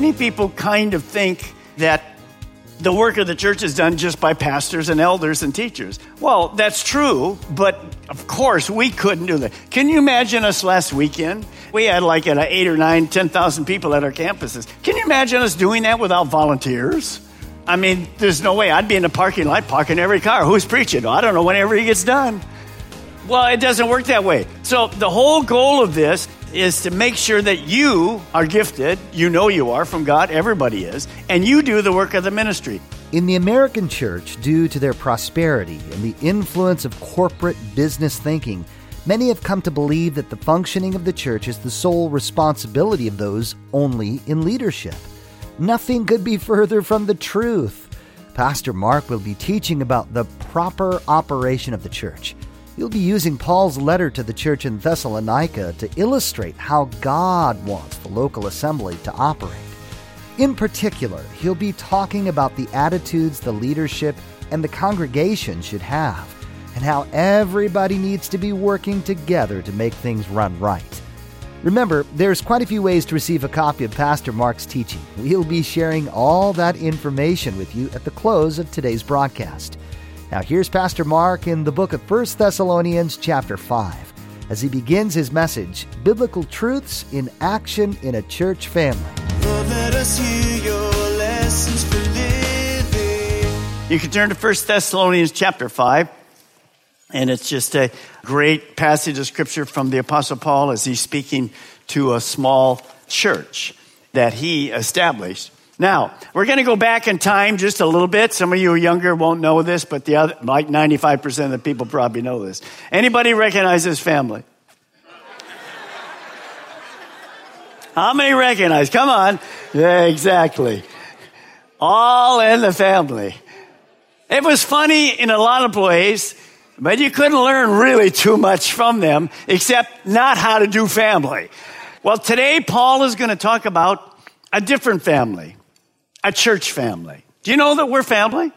Many people kind of think that the work of the church is done just by pastors and elders and teachers. Well, that's true, but of course we couldn't do that. Can you imagine us last weekend? We had like at eight or nine, 10,000 people at our campuses. Can you imagine us doing that without volunteers? I mean, there's no way. I'd be in the parking lot parking every car. Who's preaching? I don't know whenever he gets done. Well, it doesn't work that way. So, the whole goal of this is to make sure that you are gifted. You know you are from God, everybody is, and you do the work of the ministry. In the American church, due to their prosperity and the influence of corporate business thinking, many have come to believe that the functioning of the church is the sole responsibility of those only in leadership. Nothing could be further from the truth. Pastor Mark will be teaching about the proper operation of the church. He'll be using Paul's letter to the church in Thessalonica to illustrate how God wants the local assembly to operate. In particular, he'll be talking about the attitudes the leadership and the congregation should have, and how everybody needs to be working together to make things run right. Remember, there's quite a few ways to receive a copy of Pastor Mark's teaching. We'll be sharing all that information with you at the close of today's broadcast. Now here's Pastor Mark in the book of 1 Thessalonians chapter 5 as he begins his message, Biblical Truths in Action in a Church Family. Lord, let us hear your lessons for living. You can turn to 1 Thessalonians chapter 5, and it's just a great passage of scripture from the Apostle Paul as he's speaking to a small church that he established. Now, we're going to go back in time just a little bit. Some of you younger won't know this, but the other, like 95% of the people probably know this. Anybody recognize this family? How many recognize? Come on. Yeah, exactly. All in the family. It was funny in a lot of ways, but you couldn't learn really too much from them except not how to do family. Well, today Paul is going to talk about a different family, a church family. Do you know that we're family?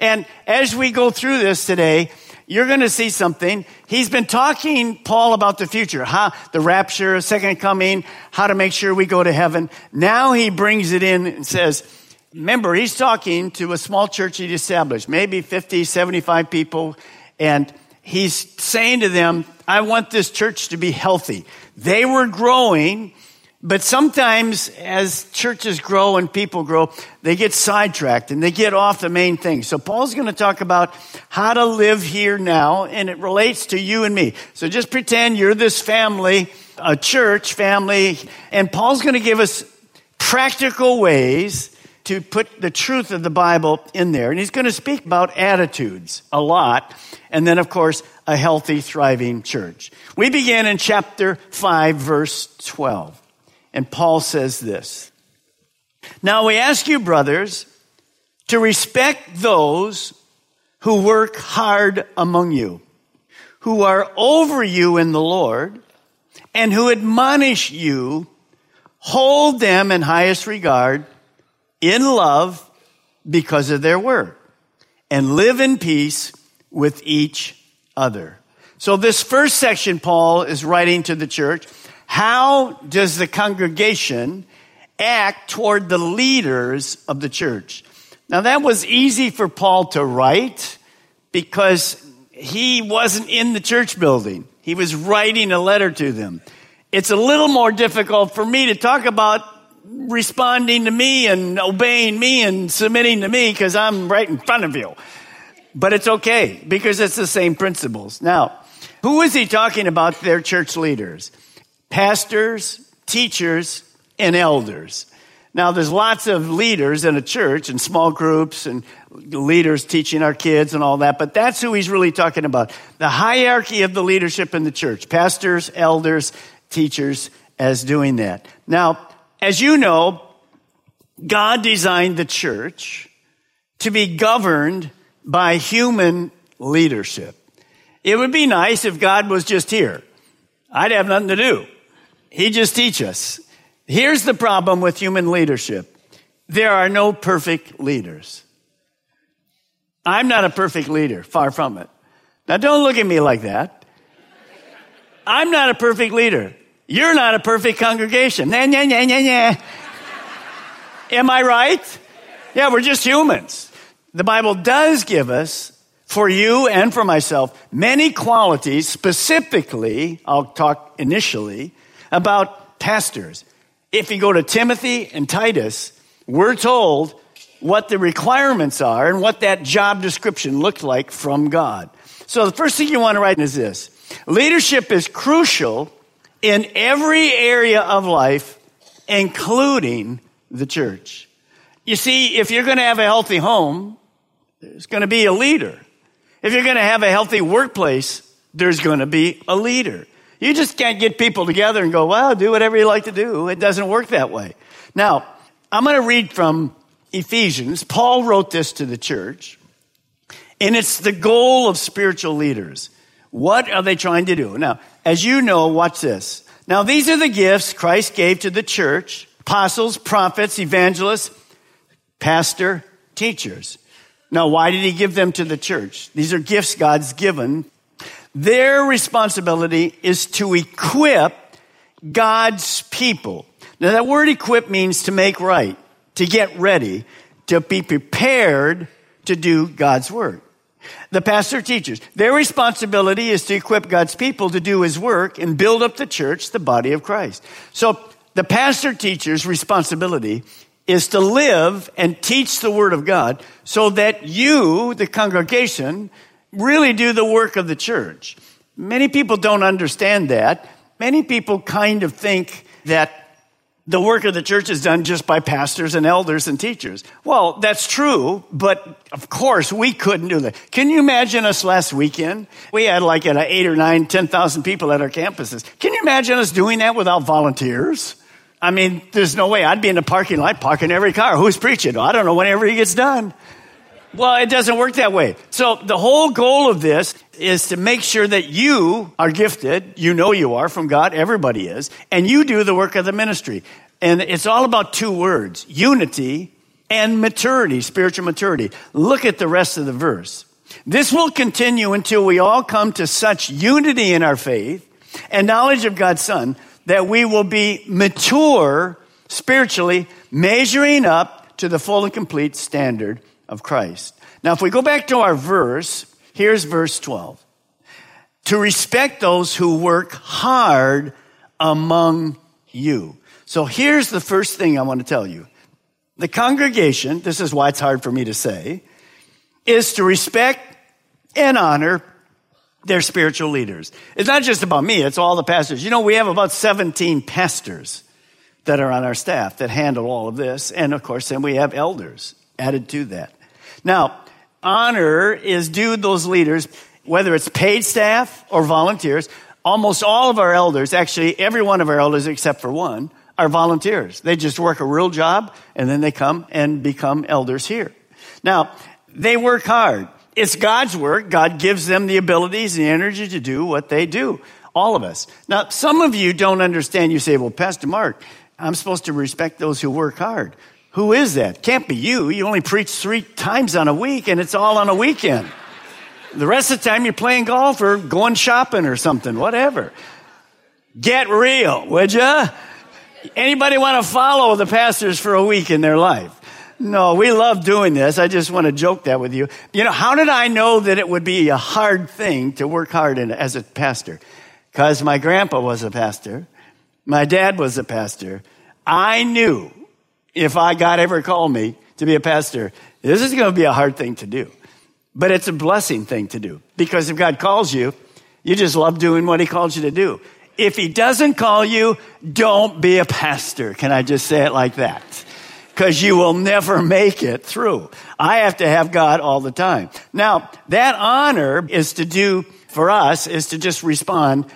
And as we go through this today, you're going to see something. He's been talking, Paul, about the future, how the rapture, second coming, how to make sure we go to heaven. Now he brings it in and says, remember, he's talking to a small church he'd established, maybe 50, 75 people. And he's saying to them, I want this church to be healthy. They were growing, but sometimes as churches grow and people grow, they get sidetracked and they get off the main thing. So Paul's going to talk about how to live here now, and it relates to you and me. So just pretend you're this family, a church family, and Paul's going to give us practical ways to put the truth of the Bible in there. And he's going to speak about attitudes a lot. And then, of course, a healthy, thriving church. We begin in chapter 5, verse 12. And Paul says this Now we ask you, brothers, to respect those who work hard among you, who are over you in the Lord, and who admonish you, hold them in highest regard in love because of their work and live in peace with each other. So this first section, Paul is writing to the church. How does the congregation act toward the leaders of the church? Now that was easy for Paul to write because he wasn't in the church building. He was writing a letter to them. It's a little more difficult for me to talk about responding to me and obeying me and submitting to me because I'm right in front of you. But it's okay because it's the same principles. Now, who is he talking about? Their church leaders, pastors, teachers, and elders. Now, there's lots of leaders in a church and small groups and leaders teaching our kids and all that, but that's who he's really talking about. The hierarchy of the leadership in the church. Pastors, elders, teachers as doing that. Now, as you know, God designed the church to be governed by human leadership. It would be nice if God was just here. I'd have nothing to do. He'd just teach us. Here's the problem with human leadership. There are no perfect leaders. I'm not a perfect leader, far from it. Now don't look at me like that. I'm not a perfect leader. You're not a perfect congregation. Nah, nah, nah, nah, nah. Am I right? Yeah, we're just humans. The Bible does give us, for you and for myself, many qualities, specifically, I'll talk initially, about pastors. If you go to Timothy and Titus, we're told what the requirements are and what that job description looked like from God. So the first thing you want to write is this. Leadership is crucial in every area of life, including the church. You see, if you're going to have a healthy home, there's going to be a leader. If you're going to have a healthy workplace, there's going to be a leader. You just can't get people together and go, well, do whatever you like to do. It doesn't work that way. Now, I'm going to read from Ephesians. Paul wrote this to the church, and it's the goal of spiritual leaders. What are they trying to do? Now, as you know, watch this. Now, these are the gifts Christ gave to the church apostles, prophets, evangelists, pastor, teachers. Now, why did he give them to the church? These are gifts God's given. Their responsibility is to equip God's people. Now, that word equip means to make right, to get ready, to be prepared to do God's work. The pastor teachers, their responsibility is to equip God's people to do his work and build up the church, the body of Christ. So the pastor teacher's responsibility is to live and teach the word of God so that you, the congregation, really do the work of the church. Many people don't understand that. Many people kind of think that the work of the church is done just by pastors and elders and teachers. Well, that's true, but of course we couldn't do that. Can you imagine us last weekend? We had like at eight or nine, 10,000 people at our campuses. Can you imagine us doing that without volunteers? I mean, there's no way. I'd be in the parking lot parking every car. Who's preaching? I don't know whenever he gets done. Well, it doesn't work that way. So the whole goal of this is to make sure that you are gifted. You know you are from God. Everybody is. And you do the work of the ministry. And it's all about two words, unity and maturity, spiritual maturity. Look at the rest of the verse. This will continue until we all come to such unity in our faith and knowledge of God's Son that we will be mature spiritually, measuring up to the full and complete standard of Christ. Now, if we go back to our verse, here's verse 12. To respect those who work hard among you. So here's the first thing I want to tell you. The congregation, this is why it's hard for me to say, is to respect and honor their spiritual leaders. It's not just about me, it's all the pastors. You know, we have about 17 pastors that are on our staff that handle all of this. And of course, then we have elders added to that. Now, honor is due those leaders, whether it's paid staff or volunteers. Almost all of our elders, actually every one of our elders except for one, are volunteers. They just work a real job and then they come and become elders here. Now, they work hard. It's God's work. God gives them the abilities and the energy to do what they do. All of us. Now, some of you don't understand. You say, well, Pastor Mark, I'm supposed to respect those who work hard. Who is that? Can't be you. You only preach three times on a week and it's all on a weekend. The rest of the time you're playing golf or going shopping or something, whatever. Get real, would ya? Anybody want to follow the pastors for a week in their life? No, we love doing this. I just want to joke that with you. You know, how did I know that it would be a hard thing to work hard in as a pastor? Because my grandpa was a pastor. My dad was a pastor. I knew if I God ever called me to be a pastor, this is going to be a hard thing to do. But it's a blessing thing to do because if God calls you, you just love doing what he calls you to do. If he doesn't call you, don't be a pastor. Can I just say it like that? because you will never make it through. I have to have God all the time. Now, that honor is to do for us is to just respond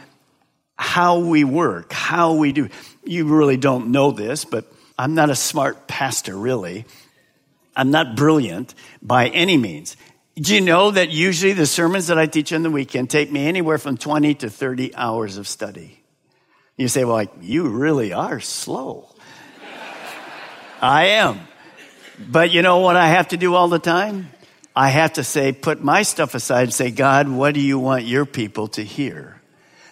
how we work, how we do. You really don't know this, but I'm not a smart pastor, really. I'm not brilliant by any means. Do you know that usually the sermons that I teach on the weekend take me anywhere from 20 to 30 hours of study? You say, well, like, you really are slow. I am. But you know what I have to do all the time? I have to say, put my stuff aside and say, God, what do you want your people to hear?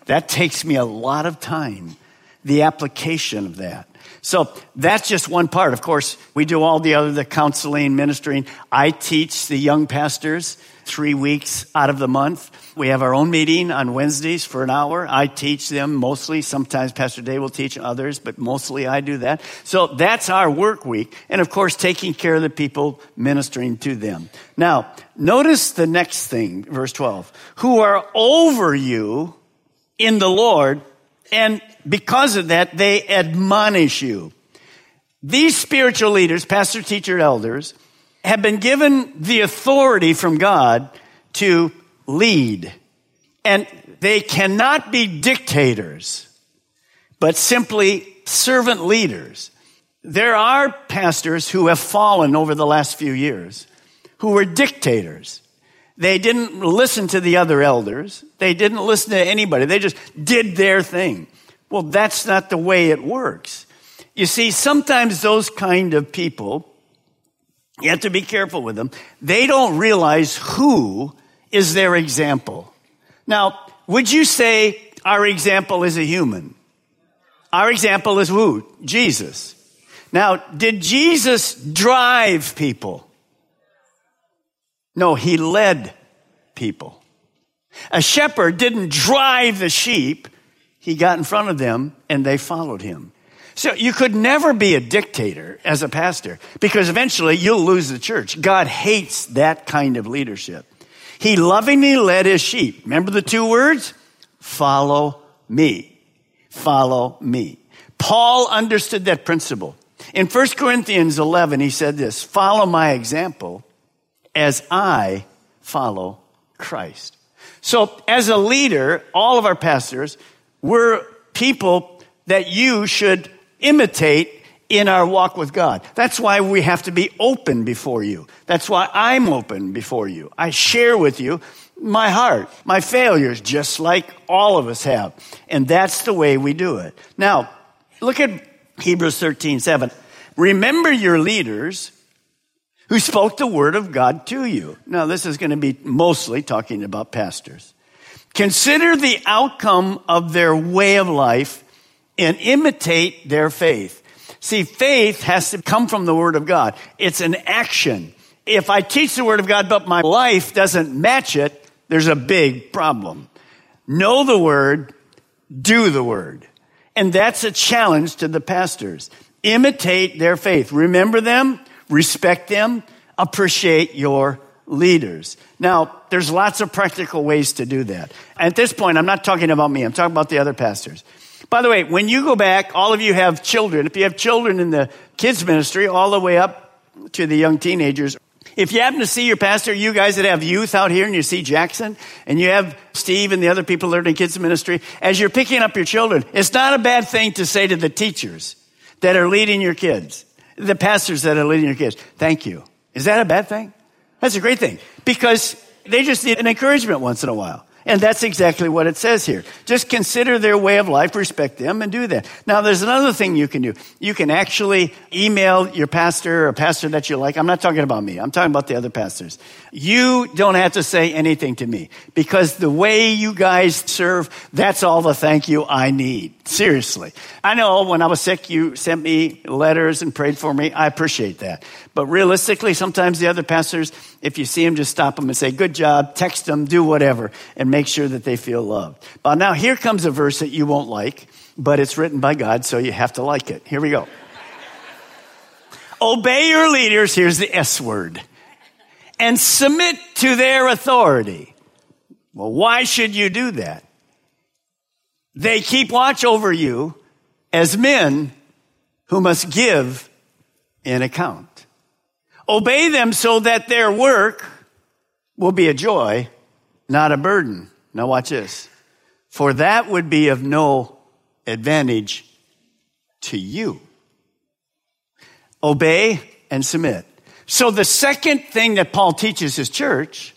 That takes me a lot of time, the application of that. So that's just one part. Of course, we do all the other, the counseling, ministering. I teach the young pastors three weeks out of the month. We have our own meeting on Wednesdays for an hour. I teach them mostly. Sometimes Pastor Day will teach others, but mostly I do that. So that's our work week. And of course, taking care of the people, ministering to them. Now, notice the next thing, verse 12. Who are over you in the Lord and because of that, they admonish you. These spiritual leaders, pastor, teacher, elders, have been given the authority from God to lead. And they cannot be dictators, but simply servant leaders. There are pastors who have fallen over the last few years who were dictators. They didn't listen to the other elders. They didn't listen to anybody. They just did their thing. Well, that's not the way it works. You see, sometimes those kind of people, you have to be careful with them. They don't realize who is their example. Now, would you say our example is a human? Our example is who? Jesus. Now, did Jesus drive people? No, he led people. A shepherd didn't drive the sheep he got in front of them and they followed him. So you could never be a dictator as a pastor because eventually you'll lose the church. God hates that kind of leadership. He lovingly led his sheep. Remember the two words? Follow me. Follow me. Paul understood that principle. In 1 Corinthians 11, he said this, follow my example as I follow Christ. So as a leader, all of our pastors, we're people that you should imitate in our walk with God. That's why we have to be open before you. That's why I'm open before you. I share with you my heart, my failures, just like all of us have. And that's the way we do it. Now, look at Hebrews 13, 7. Remember your leaders who spoke the word of God to you. Now, this is going to be mostly talking about pastors. Consider the outcome of their way of life and imitate their faith. See, faith has to come from the Word of God. It's an action. If I teach the Word of God, but my life doesn't match it, there's a big problem. Know the Word, do the Word. And that's a challenge to the pastors. Imitate their faith. Remember them, respect them, appreciate your leaders. Now, there's lots of practical ways to do that. At this point, I'm not talking about me, I'm talking about the other pastors. By the way, when you go back, all of you have children. If you have children in the kids ministry, all the way up to the young teenagers, if you happen to see your pastor, you guys that have youth out here and you see Jackson and you have Steve and the other people learning kids ministry, as you're picking up your children, it's not a bad thing to say to the teachers that are leading your kids, the pastors that are leading your kids, thank you. Is that a bad thing? That's a great thing because they just need an encouragement once in a while. And that's exactly what it says here. Just consider their way of life, respect them, and do that. Now, there's another thing you can do. You can actually email your pastor or pastor that you like. I'm not talking about me. I'm talking about the other pastors. You don't have to say anything to me because the way you guys serve, that's all the thank you I need. Seriously. I know when I was sick, you sent me letters and prayed for me. I appreciate that. But realistically, sometimes the other pastors, if you see them, just stop them and say, good job, text them, do whatever, and make sure that they feel loved. But now here comes a verse that you won't like, but it's written by God, so you have to like it. Here we go. Obey your leaders, here's the S word, and submit to their authority. Well, why should you do that? They keep watch over you as men who must give an account. Obey them so that their work will be a joy, not a burden. Now watch this. For that would be of no advantage to you. Obey and submit. So the second thing that Paul teaches his church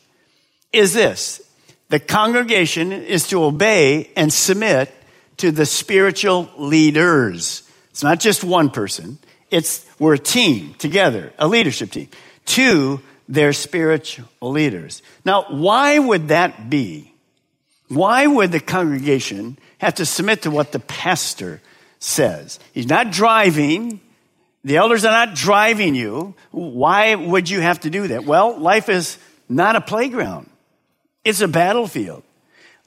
is this. The congregation is to obey and submit to the spiritual leaders. It's not just one person. It's, we're a team together, a leadership team, to their spiritual leaders. Now, why would that be? Why would the congregation have to submit to what the pastor says? He's not driving. The elders are not driving you. Why would you have to do that? Well, life is not a playground. It's a battlefield.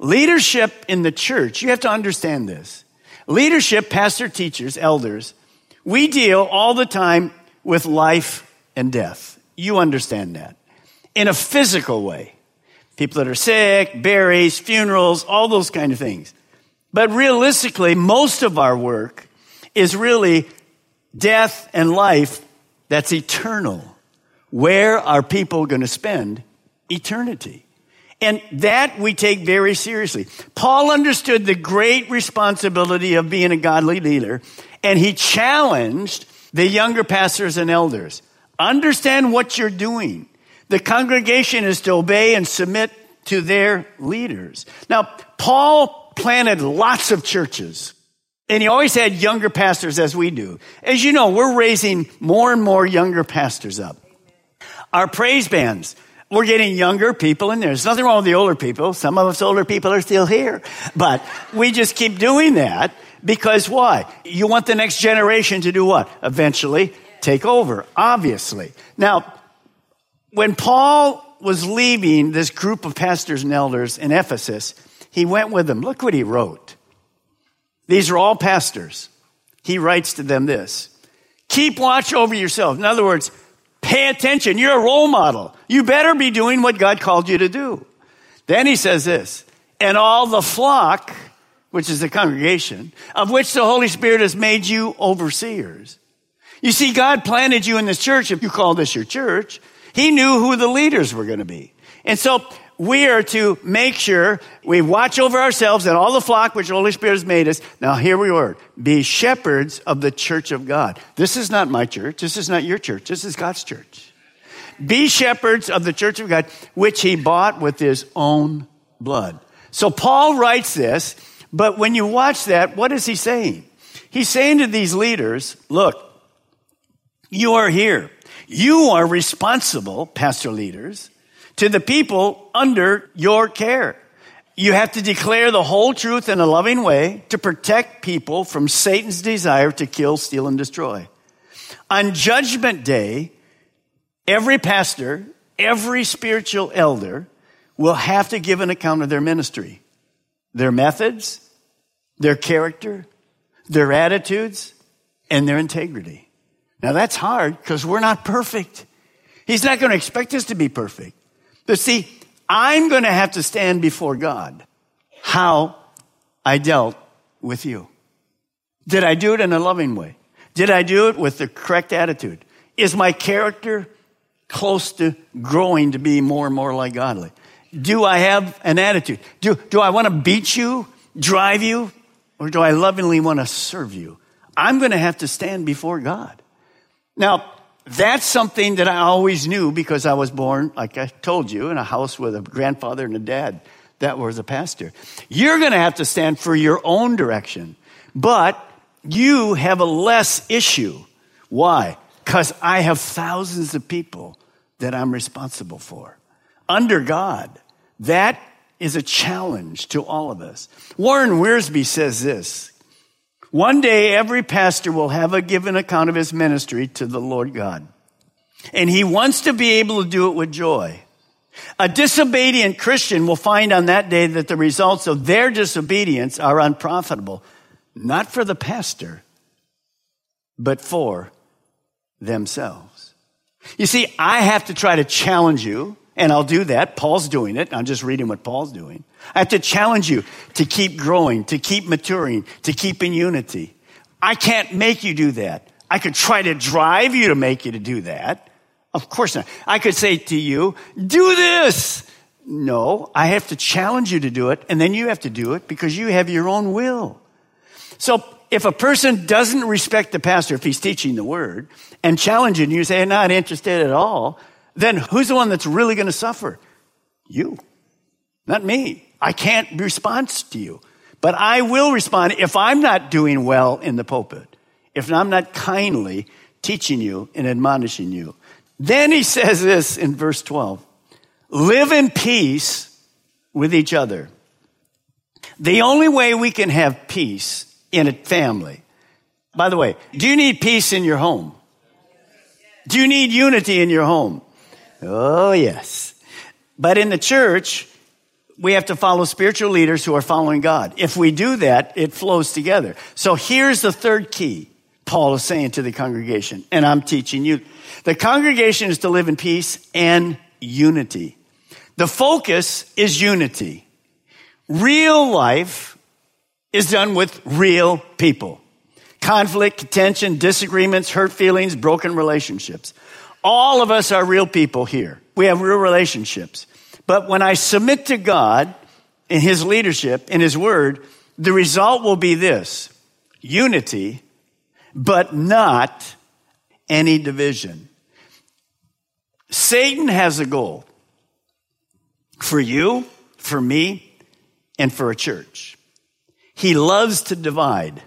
Leadership in the church, you have to understand this. Leadership, pastor, teachers, elders, we deal all the time with life and death. You understand that. In a physical way. People that are sick, berries, funerals, all those kind of things. But realistically, most of our work is really death and life that's eternal. Where are people going to spend eternity? And that we take very seriously. Paul understood the great responsibility of being a godly leader, and he challenged the younger pastors and elders. Understand what you're doing. The congregation is to obey and submit to their leaders. Now, Paul planted lots of churches. And he always had younger pastors as we do. As you know, we're raising more and more younger pastors up. Our praise bands, we're getting younger people in there. There's nothing wrong with the older people. Some of us older people are still here. But we just keep doing that because why? You want the next generation to do what? Eventually take over, obviously. Now, when Paul was leaving this group of pastors and elders in Ephesus, he went with them. Look what he wrote. These are all pastors. He writes to them this. Keep watch over yourself. In other words, Pay attention. You're a role model. You better be doing what God called you to do. Then he says this, and all the flock, which is the congregation, of which the Holy Spirit has made you overseers. You see, God planted you in this church. If you call this your church, He knew who the leaders were going to be. And so we are to make sure we watch over ourselves and all the flock which the Holy Spirit has made us. Now, here we are. Be shepherds of the church of God. This is not my church. This is not your church. This is God's church. Be shepherds of the church of God, which he bought with his own blood. So Paul writes this, but when you watch that, what is he saying? He's saying to these leaders, look, you are here. You are responsible, pastor leaders, to the people under your care. You have to declare the whole truth in a loving way to protect people from Satan's desire to kill, steal, and destroy. On Judgment Day, every pastor, every spiritual elder will have to give an account of their ministry, their methods, their character, their attitudes, and their integrity. Now that's hard because we're not perfect. He's not going to expect us to be perfect. But see, I'm going to have to stand before God how I dealt with you. Did I do it in a loving way? Did I do it with the correct attitude? Is my character close to growing to be more and more like godly? Do I have an attitude? Do, do I want to beat you, drive you, or do I lovingly want to serve you? I'm going to have to stand before God. Now, that's something that I always knew because I was born, like I told you, in a house with a grandfather and a dad that was a pastor. You're going to have to stand for your own direction, but you have a less issue. Why? Because I have thousands of people that I'm responsible for. Under God, that is a challenge to all of us. Warren Wiersbe says this one day, every pastor will have a given account of his ministry to the Lord God. And he wants to be able to do it with joy. A disobedient Christian will find on that day that the results of their disobedience are unprofitable, not for the pastor, but for themselves. You see, I have to try to challenge you, and I'll do that. Paul's doing it. I'm just reading what Paul's doing. I have to challenge you to keep growing, to keep maturing, to keep in unity. I can't make you do that. I could try to drive you to make you to do that. Of course not. I could say to you, do this. No, I have to challenge you to do it, and then you have to do it because you have your own will. So if a person doesn't respect the pastor if he's teaching the word and challenging you, say, I'm not interested at all, then who's the one that's really going to suffer? You, not me. I can't respond to you, but I will respond if I'm not doing well in the pulpit, if I'm not kindly teaching you and admonishing you. Then he says this in verse 12 live in peace with each other. The only way we can have peace in a family. By the way, do you need peace in your home? Do you need unity in your home? Oh, yes. But in the church, we have to follow spiritual leaders who are following God. If we do that, it flows together. So here's the third key Paul is saying to the congregation, and I'm teaching you. The congregation is to live in peace and unity. The focus is unity. Real life is done with real people. Conflict, tension, disagreements, hurt feelings, broken relationships. All of us are real people here. We have real relationships. But when I submit to God in His leadership, in His Word, the result will be this unity, but not any division. Satan has a goal for you, for me, and for a church. He loves to divide.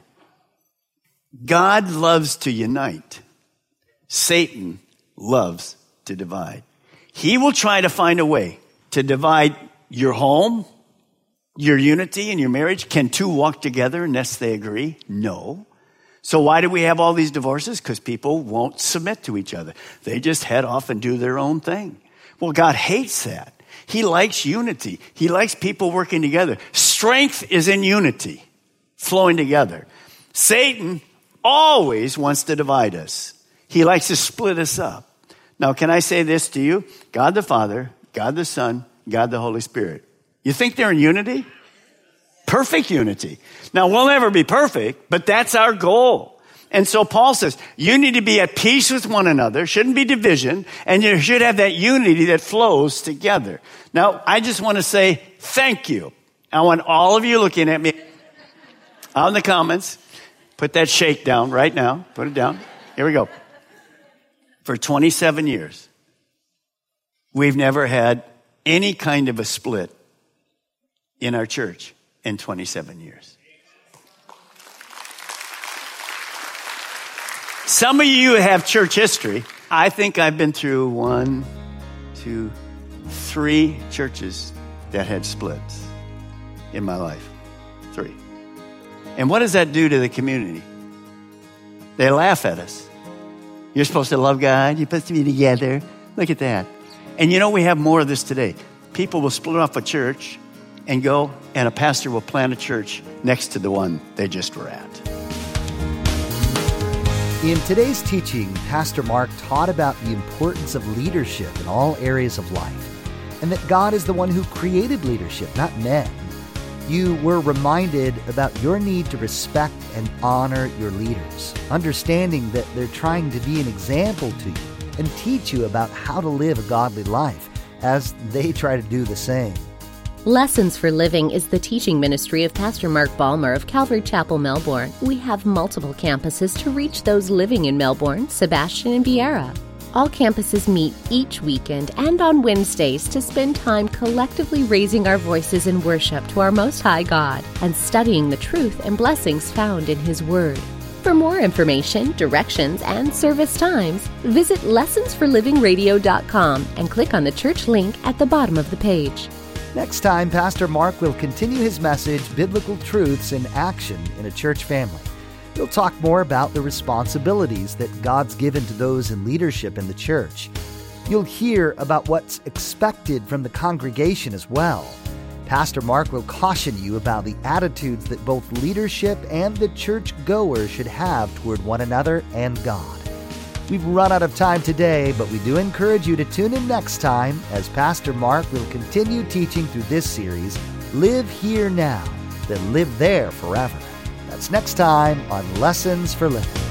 God loves to unite. Satan loves to divide. He will try to find a way to divide your home, your unity, and your marriage. Can two walk together unless they agree? No. So why do we have all these divorces? Because people won't submit to each other. They just head off and do their own thing. Well, God hates that. He likes unity. He likes people working together. Strength is in unity, flowing together. Satan always wants to divide us. He likes to split us up. Now, can I say this to you? God the Father, God the Son, God the Holy Spirit. You think they're in unity? Perfect unity. Now, we'll never be perfect, but that's our goal. And so Paul says, you need to be at peace with one another, shouldn't be division, and you should have that unity that flows together. Now, I just want to say thank you. I want all of you looking at me in the comments. Put that shake down right now. Put it down. Here we go. For 27 years, we've never had any kind of a split in our church in 27 years. Some of you have church history. I think I've been through one, two, three churches that had splits in my life. Three. And what does that do to the community? They laugh at us. You're supposed to love God. You're supposed to be together. Look at that. And you know, we have more of this today. People will split off a church and go, and a pastor will plant a church next to the one they just were at. In today's teaching, Pastor Mark taught about the importance of leadership in all areas of life, and that God is the one who created leadership, not men. You were reminded about your need to respect and honor your leaders, understanding that they're trying to be an example to you and teach you about how to live a godly life as they try to do the same. Lessons for Living is the teaching ministry of Pastor Mark Balmer of Calvary Chapel, Melbourne. We have multiple campuses to reach those living in Melbourne, Sebastian, and Viera. All campuses meet each weekend and on Wednesdays to spend time collectively raising our voices in worship to our Most High God and studying the truth and blessings found in His Word. For more information, directions, and service times, visit lessonsforlivingradio.com and click on the church link at the bottom of the page. Next time, Pastor Mark will continue his message, Biblical Truths in Action in a Church Family. He'll talk more about the responsibilities that God's given to those in leadership in the church. You'll hear about what's expected from the congregation as well. Pastor Mark will caution you about the attitudes that both leadership and the church goer should have toward one another and God. We've run out of time today, but we do encourage you to tune in next time as Pastor Mark will continue teaching through this series, Live Here Now, then Live There Forever. That's next time on Lessons for Living.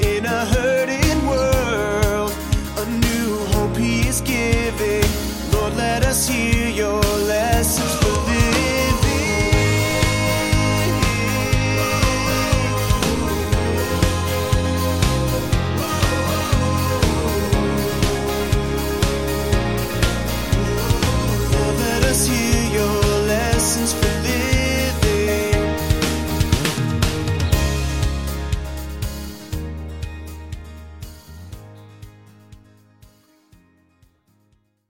In a hurting